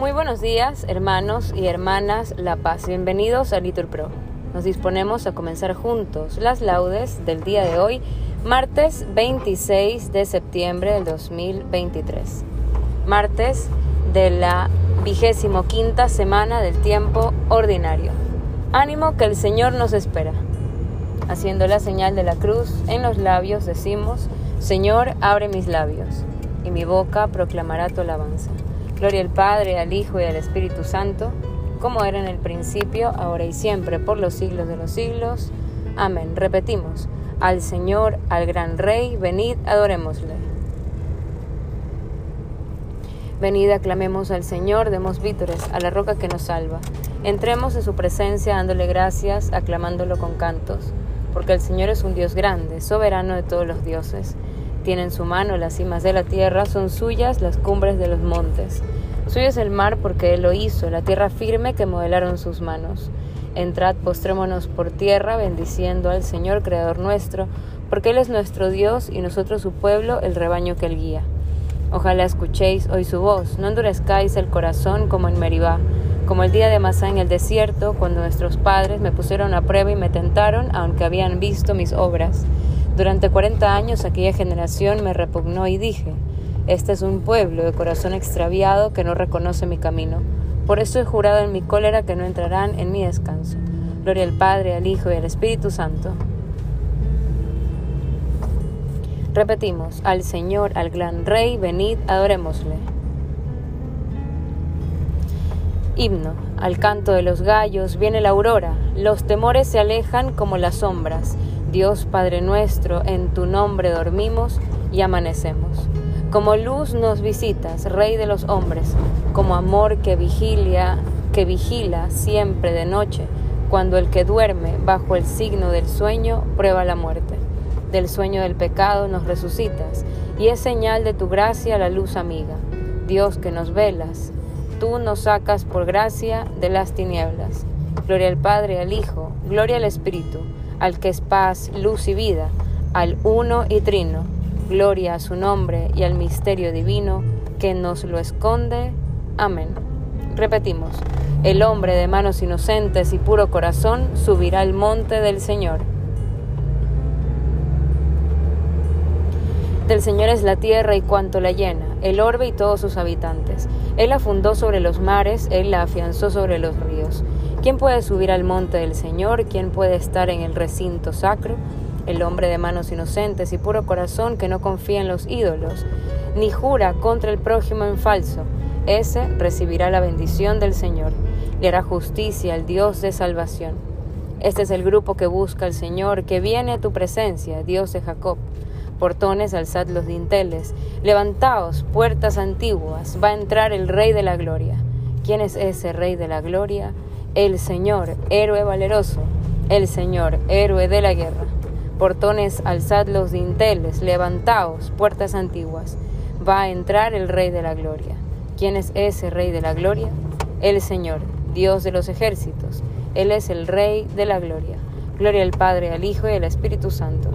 Muy buenos días, hermanos y hermanas La Paz. Bienvenidos a Litur Pro. Nos disponemos a comenzar juntos las laudes del día de hoy, martes 26 de septiembre del 2023. Martes de la vigésimo quinta semana del tiempo ordinario. Ánimo que el Señor nos espera. Haciendo la señal de la cruz en los labios decimos, Señor, abre mis labios, y mi boca proclamará tu alabanza. Gloria al Padre, al Hijo y al Espíritu Santo, como era en el principio, ahora y siempre, por los siglos de los siglos. Amén. Repetimos, al Señor, al gran Rey, venid, adorémosle. Venid, aclamemos al Señor, demos vítores a la roca que nos salva. Entremos en su presencia dándole gracias, aclamándolo con cantos, porque el Señor es un Dios grande, soberano de todos los dioses. Tiene en su mano las cimas de la tierra, son suyas las cumbres de los montes. Suyo es el mar porque Él lo hizo, la tierra firme que modelaron sus manos. Entrad, postrémonos por tierra, bendiciendo al Señor, Creador nuestro, porque Él es nuestro Dios y nosotros su pueblo, el rebaño que Él guía. Ojalá escuchéis hoy su voz, no endurezcáis el corazón como en Meribá, como el día de Masá en el desierto, cuando nuestros padres me pusieron a prueba y me tentaron, aunque habían visto mis obras. Durante cuarenta años aquella generación me repugnó y dije, este es un pueblo de corazón extraviado que no reconoce mi camino. Por eso he jurado en mi cólera que no entrarán en mi descanso. Gloria al Padre, al Hijo y al Espíritu Santo. Repetimos, al Señor, al gran Rey, venid, adorémosle. Himno, al canto de los gallos viene la aurora, los temores se alejan como las sombras Dios Padre nuestro, en tu nombre dormimos y amanecemos. Como luz nos visitas, Rey de los hombres, como amor que vigilia, que vigila siempre de noche, cuando el que duerme bajo el signo del sueño prueba la muerte. Del sueño del pecado nos resucitas, y es señal de tu gracia la luz amiga. Dios que nos velas, tú nos sacas por gracia de las tinieblas. Gloria al Padre, al Hijo, gloria al Espíritu al que es paz, luz y vida, al uno y trino, gloria a su nombre y al misterio divino que nos lo esconde. Amén. Repetimos, el hombre de manos inocentes y puro corazón subirá al monte del Señor. Del Señor es la tierra y cuanto la llena, el orbe y todos sus habitantes. Él la fundó sobre los mares, Él la afianzó sobre los ríos. ¿Quién puede subir al monte del Señor? ¿Quién puede estar en el recinto sacro? El hombre de manos inocentes y puro corazón que no confía en los ídolos, ni jura contra el prójimo en falso, ese recibirá la bendición del Señor, le hará justicia al Dios de salvación. Este es el grupo que busca al Señor, que viene a tu presencia, Dios de Jacob. Portones, alzad los dinteles, levantaos, puertas antiguas, va a entrar el Rey de la Gloria. ¿Quién es ese Rey de la Gloria? El Señor, héroe valeroso, el Señor, héroe de la guerra. Portones, alzad los dinteles, levantaos, puertas antiguas. Va a entrar el Rey de la Gloria. ¿Quién es ese Rey de la Gloria? El Señor, Dios de los ejércitos. Él es el Rey de la Gloria. Gloria al Padre, al Hijo y al Espíritu Santo.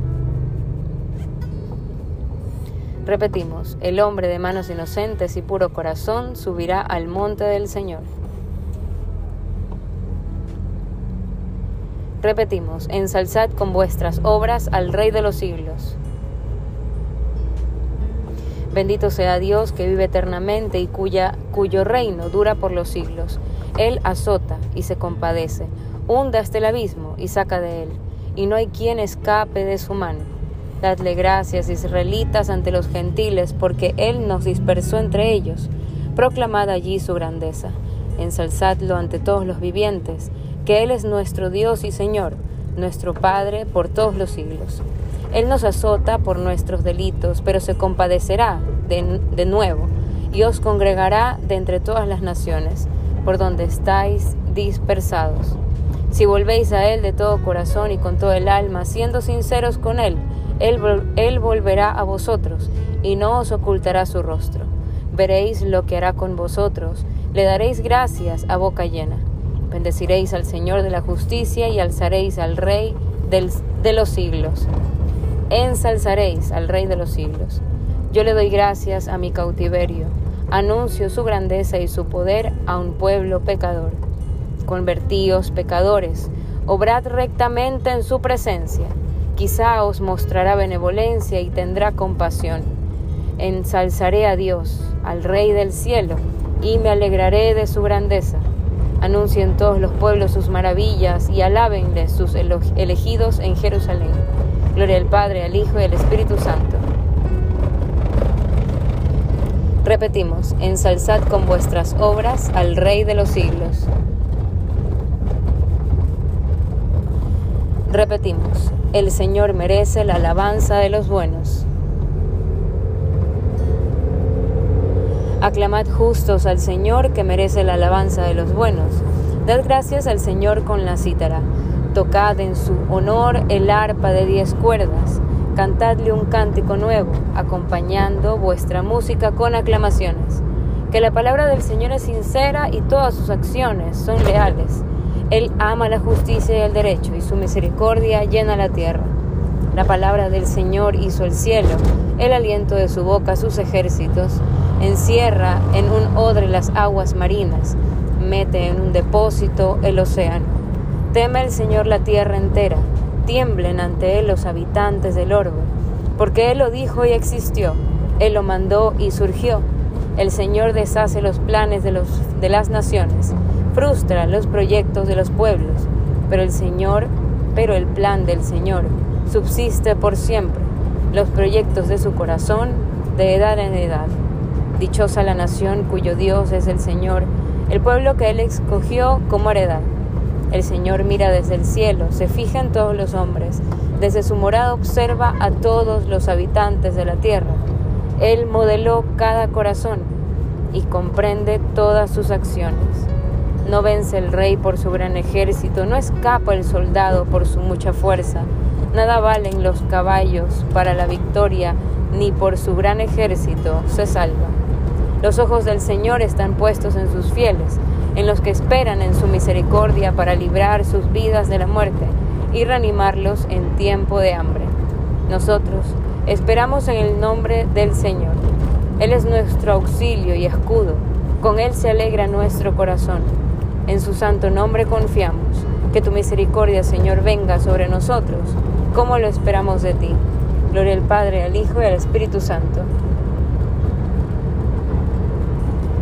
Repetimos, el hombre de manos inocentes y puro corazón subirá al monte del Señor. Repetimos, ensalzad con vuestras obras al Rey de los siglos. Bendito sea Dios que vive eternamente y cuya, cuyo reino dura por los siglos. Él azota y se compadece, hunda hasta el abismo y saca de él, y no hay quien escape de su mano. Dadle gracias, israelitas, ante los gentiles, porque Él nos dispersó entre ellos. Proclamad allí su grandeza. Ensalzadlo ante todos los vivientes que Él es nuestro Dios y Señor, nuestro Padre por todos los siglos. Él nos azota por nuestros delitos, pero se compadecerá de, nuevo y os congregará de entre todas las naciones, por donde estáis dispersados. Si volvéis a Él de todo corazón y con todo el alma, siendo sinceros con Él, Él, Él volverá a vosotros y no os ocultará su rostro. Veréis lo que hará con vosotros, le daréis gracias a boca llena. Bendeciréis al Señor de la justicia y alzaréis al Rey de los siglos. Ensalzaréis al Rey de los siglos. Yo le doy gracias a mi cautiverio, Anuncio su grandeza y su poder a un pueblo pecador. Convertíos pecadores, obrad rectamente en su presencia. Quizá os mostrará benevolencia y tendrá compasión. Ensalzaré a Dios, al Rey del cielo, y me alegraré de su grandeza. Anuncien todos los pueblos sus maravillas y alábenle sus elegidos en Jerusalén. Gloria al Padre, al Hijo y al Espíritu Santo. Repetimos, ensalzad con vuestras obras al Rey de los siglos. Repetimos, el Señor merece la alabanza de los buenos. Aclamad justos al Señor que merece la alabanza de los buenos. Dad gracias al Señor con la cítara. Tocad en su honor el arpa de diez cuerdas. Cantadle un cántico nuevo, acompañando vuestra música con aclamaciones. Que la palabra del Señor es sincera y todas sus acciones son leales. Él ama la justicia y el derecho y su misericordia llena la tierra. La palabra del Señor hizo el cielo, el aliento de su boca sus ejércitos encierra en un odre las aguas marinas, mete en un depósito el océano. Teme el Señor la tierra entera, tiemblen ante Él los habitantes del orbe, porque Él lo dijo y existió, Él lo mandó y surgió. El Señor deshace los planes de, los, de las naciones, frustra los proyectos de los pueblos, pero el Señor, pero el plan del Señor subsiste por siempre, los proyectos de su corazón de edad en edad. Dichosa la nación cuyo Dios es el Señor, el pueblo que Él escogió como heredad. El Señor mira desde el cielo, se fija en todos los hombres, desde su morada observa a todos los habitantes de la tierra. Él modeló cada corazón y comprende todas sus acciones. No vence el rey por su gran ejército, no escapa el soldado por su mucha fuerza. Nada valen los caballos para la victoria, ni por su gran ejército se salva. Los ojos del Señor están puestos en sus fieles, en los que esperan en su misericordia para librar sus vidas de la muerte y reanimarlos en tiempo de hambre. Nosotros esperamos en el nombre del Señor. Él es nuestro auxilio y escudo. Con Él se alegra nuestro corazón. En su santo nombre confiamos. Que tu misericordia, Señor, venga sobre nosotros, como lo esperamos de ti. Gloria al Padre, al Hijo y al Espíritu Santo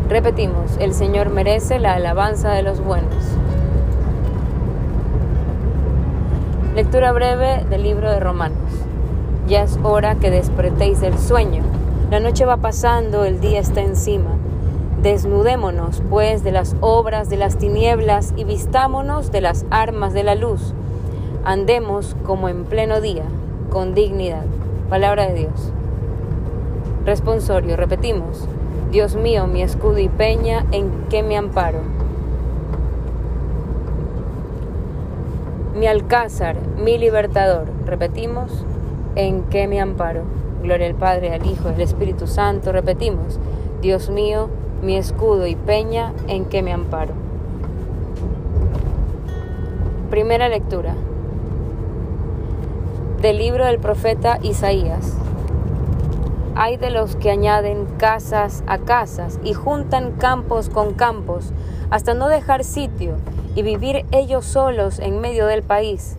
Repetimos, el Señor merece la alabanza de los buenos. Lectura breve del libro de Romanos. Ya es hora que despertéis del sueño. La noche va pasando, el día está encima. Desnudémonos, pues, de las obras de las tinieblas y vistámonos de las armas de la luz. Andemos como en pleno día, con dignidad. Palabra de Dios. Responsorio, repetimos. Dios mío, mi escudo y peña, en que me amparo. Mi alcázar, mi libertador. Repetimos, en que me amparo. Gloria al Padre, al Hijo, al Espíritu Santo. Repetimos, Dios mío, mi escudo y peña, en que me amparo. Primera lectura del libro del profeta Isaías. Hay de los que añaden casas a casas y juntan campos con campos, hasta no dejar sitio y vivir ellos solos en medio del país.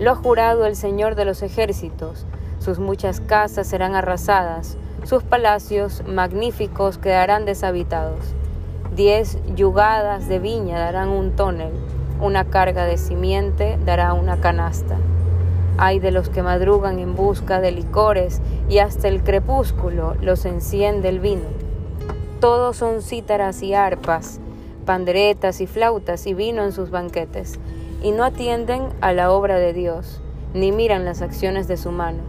Lo ha jurado el Señor de los ejércitos. Sus muchas casas serán arrasadas, sus palacios magníficos quedarán deshabitados. Diez yugadas de viña darán un tonel, una carga de simiente dará una canasta. Hay de los que madrugan en busca de licores y hasta el crepúsculo los enciende el vino. Todos son cítaras y arpas, panderetas y flautas y vino en sus banquetes, y no atienden a la obra de Dios, ni miran las acciones de su mano.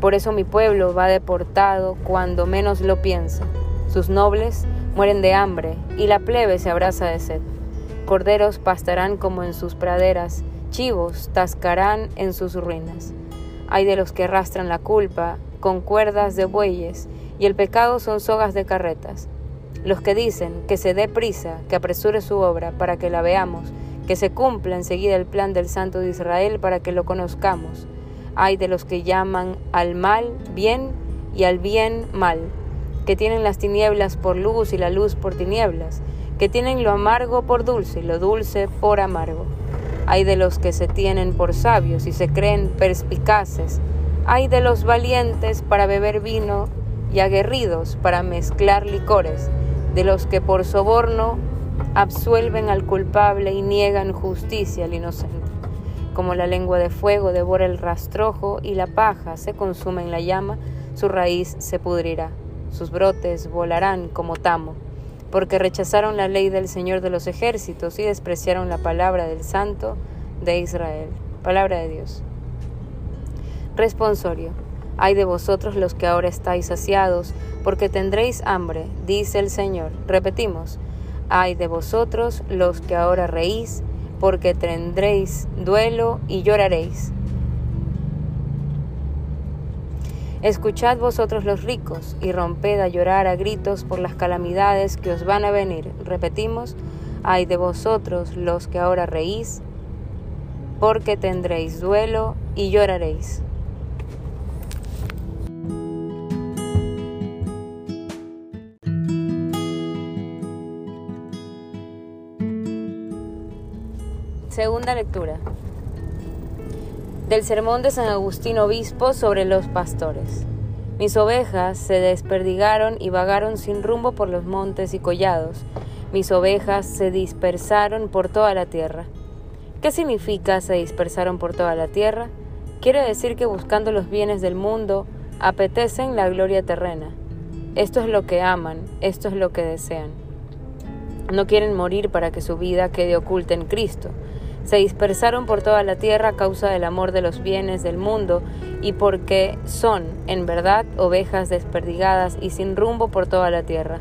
Por eso mi pueblo va deportado cuando menos lo piensa. Sus nobles mueren de hambre y la plebe se abraza de sed. Corderos pastarán como en sus praderas, chivos tascarán en sus ruinas. Hay de los que arrastran la culpa con cuerdas de bueyes, y el pecado son sogas de carretas. Los que dicen que se dé prisa, que apresure su obra para que la veamos, que se cumpla enseguida el plan del Santo de Israel para que lo conozcamos. Hay de los que llaman al mal bien y al bien mal, que tienen las tinieblas por luz y la luz por tinieblas, que tienen lo amargo por dulce y lo dulce por amargo. Hay de los que se tienen por sabios y se creen perspicaces. Hay de los valientes para beber vino y aguerridos para mezclar licores, de los que por soborno absuelven al culpable y niegan justicia al inocente. Como la lengua de fuego devora el rastrojo y la paja se consume en la llama, su raíz se pudrirá, sus brotes volarán como tamo, porque rechazaron la ley del Señor de los ejércitos y despreciaron la palabra del Santo de Israel. Palabra de Dios. Responsorio. Hay de vosotros los que ahora estáis saciados, porque tendréis hambre, dice el Señor. Repetimos, hay de vosotros los que ahora reís, porque tendréis duelo y lloraréis. Escuchad vosotros los ricos y romped a llorar a gritos por las calamidades que os van a venir. Repetimos, hay de vosotros los que ahora reís, porque tendréis duelo y lloraréis. Segunda lectura del sermón de San Agustín Obispo sobre los pastores. Mis ovejas se desperdigaron y vagaron sin rumbo por los montes y collados. Mis ovejas se dispersaron por toda la tierra. ¿Qué significa se dispersaron por toda la tierra? Quiere decir que buscando los bienes del mundo apetecen la gloria terrena. Esto es lo que aman, esto es lo que desean. No quieren morir para que su vida quede oculta en Cristo se dispersaron por toda la tierra a causa del amor de los bienes del mundo y porque son, en verdad, ovejas desperdigadas y sin rumbo por toda la tierra.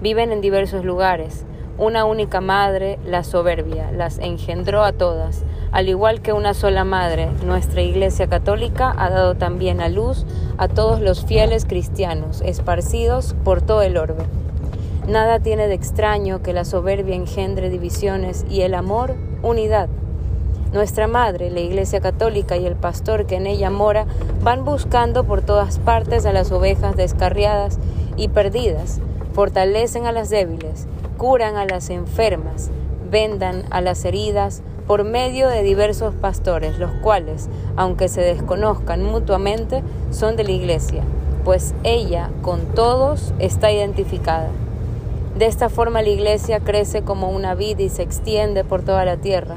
Viven en diversos lugares. Una única madre, la soberbia, las engendró a todas. Al igual que una sola madre, nuestra Iglesia Católica ha dado también a luz a todos los fieles cristianos, esparcidos por todo el orbe. Nada tiene de extraño que la soberbia engendre divisiones y el amor unidad. Nuestra Madre, la Iglesia Católica y el pastor que en ella mora van buscando por todas partes a las ovejas descarriadas y perdidas, fortalecen a las débiles, curan a las enfermas, vendan a las heridas por medio de diversos pastores, los cuales, aunque se desconozcan mutuamente, son de la Iglesia, pues ella con todos está identificada. De esta forma la iglesia crece como una vid y se extiende por toda la tierra.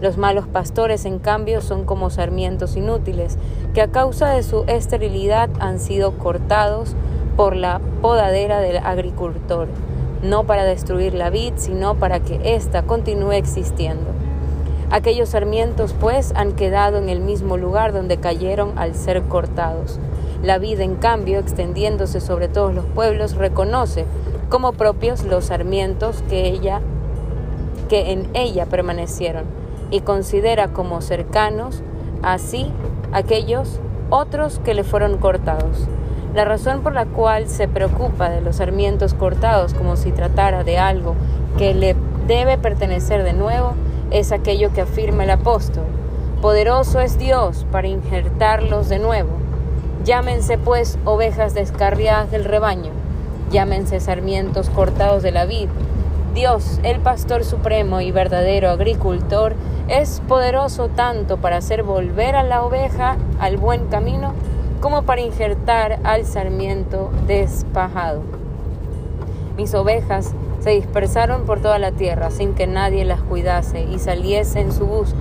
Los malos pastores, en cambio, son como sarmientos inútiles, que a causa de su esterilidad han sido cortados por la podadera del agricultor, no para destruir la vid, sino para que ésta continúe existiendo. Aquellos sarmientos, pues, han quedado en el mismo lugar donde cayeron al ser cortados. La vid, en cambio, extendiéndose sobre todos los pueblos, reconoce como propios los sarmientos que ella que en ella permanecieron y considera como cercanos así aquellos otros que le fueron cortados. La razón por la cual se preocupa de los sarmientos cortados como si tratara de algo que le debe pertenecer de nuevo es aquello que afirma el apóstol. Poderoso es Dios para injertarlos de nuevo. Llámense pues ovejas descarriadas del rebaño llámense sarmientos cortados de la vid. Dios, el pastor supremo y verdadero agricultor, es poderoso tanto para hacer volver a la oveja al buen camino como para injertar al sarmiento despajado. Mis ovejas se dispersaron por toda la tierra sin que nadie las cuidase y saliese en su busca.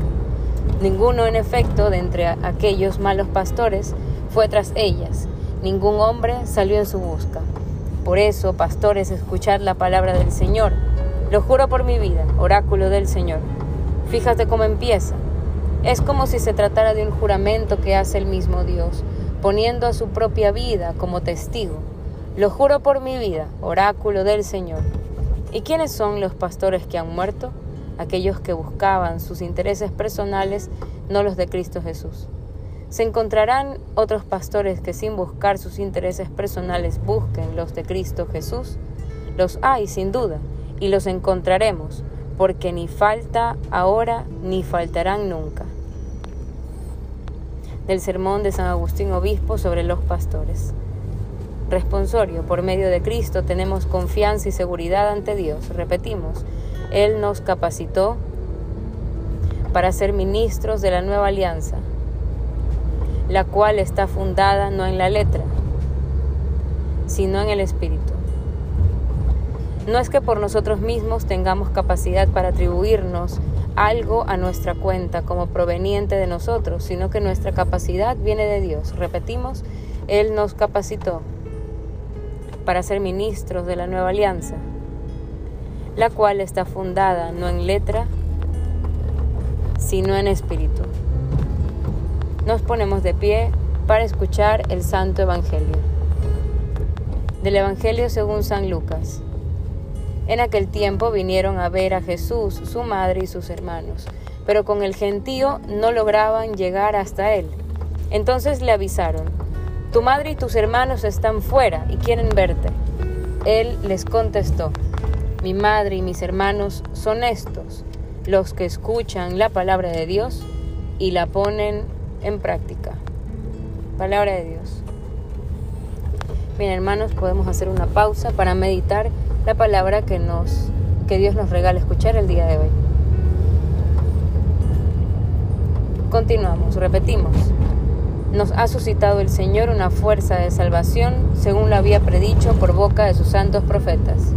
Ninguno, en efecto, de entre aquellos malos pastores fue tras ellas. Ningún hombre salió en su busca. Por eso, pastores, escuchad la palabra del Señor. Lo juro por mi vida, oráculo del Señor. Fíjate cómo empieza. Es como si se tratara de un juramento que hace el mismo Dios, poniendo a su propia vida como testigo. Lo juro por mi vida, oráculo del Señor. ¿Y quiénes son los pastores que han muerto? Aquellos que buscaban sus intereses personales, no los de Cristo Jesús. Se encontrarán otros pastores que sin buscar sus intereses personales busquen los de Cristo Jesús. Los hay sin duda y los encontraremos, porque ni falta ahora ni faltarán nunca. Del sermón de San Agustín Obispo sobre los pastores. Responsorio, por medio de Cristo tenemos confianza y seguridad ante Dios. Repetimos, Él nos capacitó para ser ministros de la nueva alianza, la cual está fundada no en la letra, sino en el Espíritu. No es que por nosotros mismos tengamos capacidad para atribuirnos algo a nuestra cuenta como proveniente de nosotros, sino que nuestra capacidad viene de Dios. Repetimos, Él nos capacitó para ser ministros de la nueva alianza, la cual está fundada no en letra, sino en espíritu. Nos ponemos de pie para escuchar el Santo Evangelio. Del Evangelio según San Lucas. En aquel tiempo vinieron a ver a Jesús, su madre y sus hermanos, pero con el gentío no lograban llegar hasta él. Entonces le avisaron, Tu madre y tus hermanos están fuera y quieren verte. Él les contestó, Mi madre y mis hermanos son estos, los que escuchan la palabra de Dios y la ponen en práctica. Palabra de Dios. Bien, hermanos, podemos hacer una pausa para meditar la palabra que nos que Dios nos regala escuchar el día de hoy. Continuamos, repetimos. Nos ha suscitado el Señor una fuerza de salvación, según lo había predicho por boca de sus santos profetas.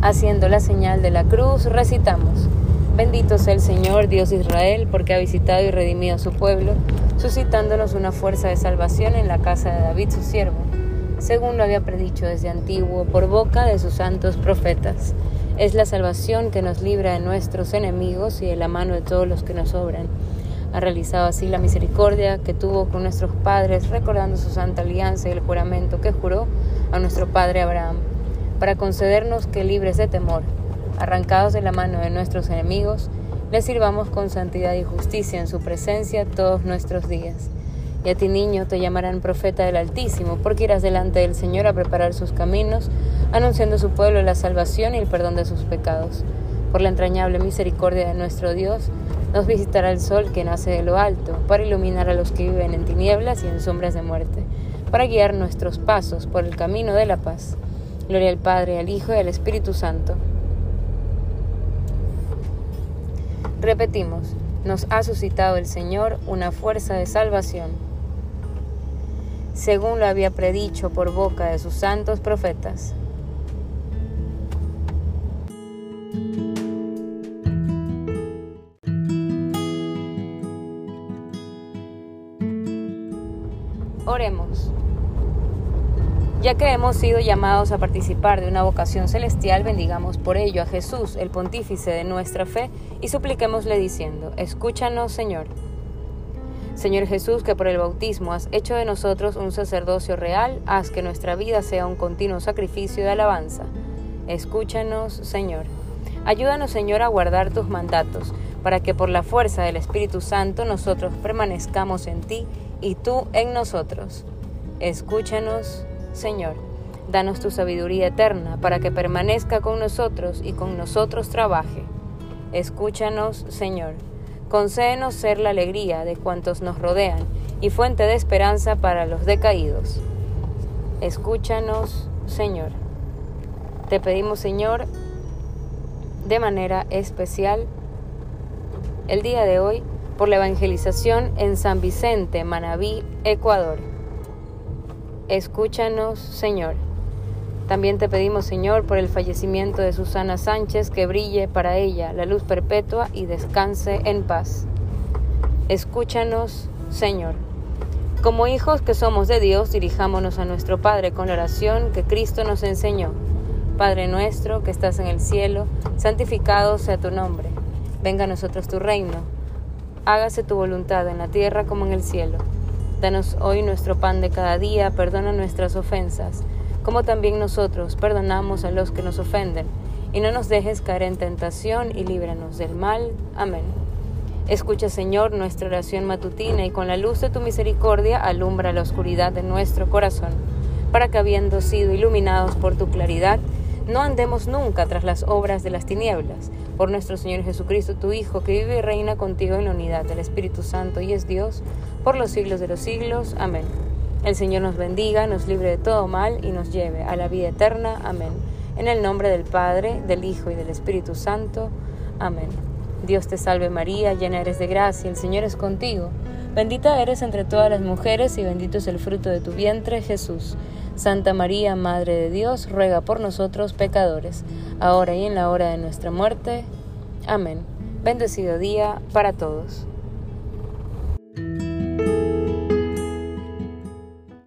Haciendo la señal de la cruz, recitamos. Bendito sea el Señor, Dios de Israel, porque ha visitado y redimido a su pueblo, suscitándonos una fuerza de salvación en la casa de David, su siervo, según lo había predicho desde antiguo por boca de sus santos profetas. Es la salvación que nos libra de nuestros enemigos y de la mano de todos los que nos obran. Ha realizado así la misericordia que tuvo con nuestros padres, recordando su santa alianza y el juramento que juró a nuestro padre Abraham, para concedernos que libres de temor arrancados de la mano de nuestros enemigos, le sirvamos con santidad y justicia en su presencia todos nuestros días. Y a ti, niño, te llamarán profeta del Altísimo, porque irás delante del Señor a preparar sus caminos, anunciando a su pueblo la salvación y el perdón de sus pecados. Por la entrañable misericordia de nuestro Dios, nos visitará el sol que nace de lo alto, para iluminar a los que viven en tinieblas y en sombras de muerte, para guiar nuestros pasos por el camino de la paz. Gloria al Padre, al Hijo y al Espíritu Santo Repetimos, nos ha suscitado el Señor una fuerza de salvación, según lo había predicho por boca de sus santos profetas. Oremos. Ya que hemos sido llamados a participar de una vocación celestial, bendigamos por ello a Jesús, el pontífice de nuestra fe, y supliquémosle diciendo, escúchanos Señor. Señor Jesús, que por el bautismo has hecho de nosotros un sacerdocio real, haz que nuestra vida sea un continuo sacrificio de alabanza. Escúchanos, Señor. Ayúdanos, Señor, a guardar tus mandatos, para que por la fuerza del Espíritu Santo nosotros permanezcamos en ti y tú en nosotros. Escúchanos, Señor, danos tu sabiduría eterna para que permanezca con nosotros y con nosotros trabaje. Escúchanos, Señor. Concédenos ser la alegría de cuantos nos rodean y fuente de esperanza para los decaídos. Escúchanos, Señor. Te pedimos, Señor, de manera especial el día de hoy por la evangelización en San Vicente, Manabí, Ecuador. Escúchanos, Señor. También te pedimos, Señor, por el fallecimiento de Susana Sánchez, que brille para ella la luz perpetua y descanse en paz. Escúchanos, Señor. Como hijos que somos de Dios, dirijámonos a nuestro Padre con la oración que Cristo nos enseñó. Padre nuestro que estás en el cielo, santificado sea tu nombre. Venga a nosotros tu reino. Hágase tu voluntad en la tierra como en el cielo. Danos hoy nuestro pan de cada día, perdona nuestras ofensas, como también nosotros perdonamos a los que nos ofenden, y no nos dejes caer en tentación y líbranos del mal. Amén. Escucha, Señor, nuestra oración matutina y con la luz de tu misericordia alumbra la oscuridad de nuestro corazón, para que habiendo sido iluminados por tu claridad, No andemos nunca tras las obras de las tinieblas. Por nuestro Señor Jesucristo, tu Hijo, que vive y reina contigo en la unidad del Espíritu Santo y es Dios, por los siglos de los siglos. Amén. El Señor nos bendiga, nos libre de todo mal y nos lleve a la vida eterna. Amén. En el nombre del Padre, del Hijo y del Espíritu Santo. Amén. Dios te salve María, llena eres de gracia, el Señor es contigo. Bendita eres entre todas las mujeres y bendito es el fruto de tu vientre, Jesús. Santa María, Madre de Dios, ruega por nosotros pecadores, ahora y en la hora de nuestra muerte. Amén. Bendecido día para todos.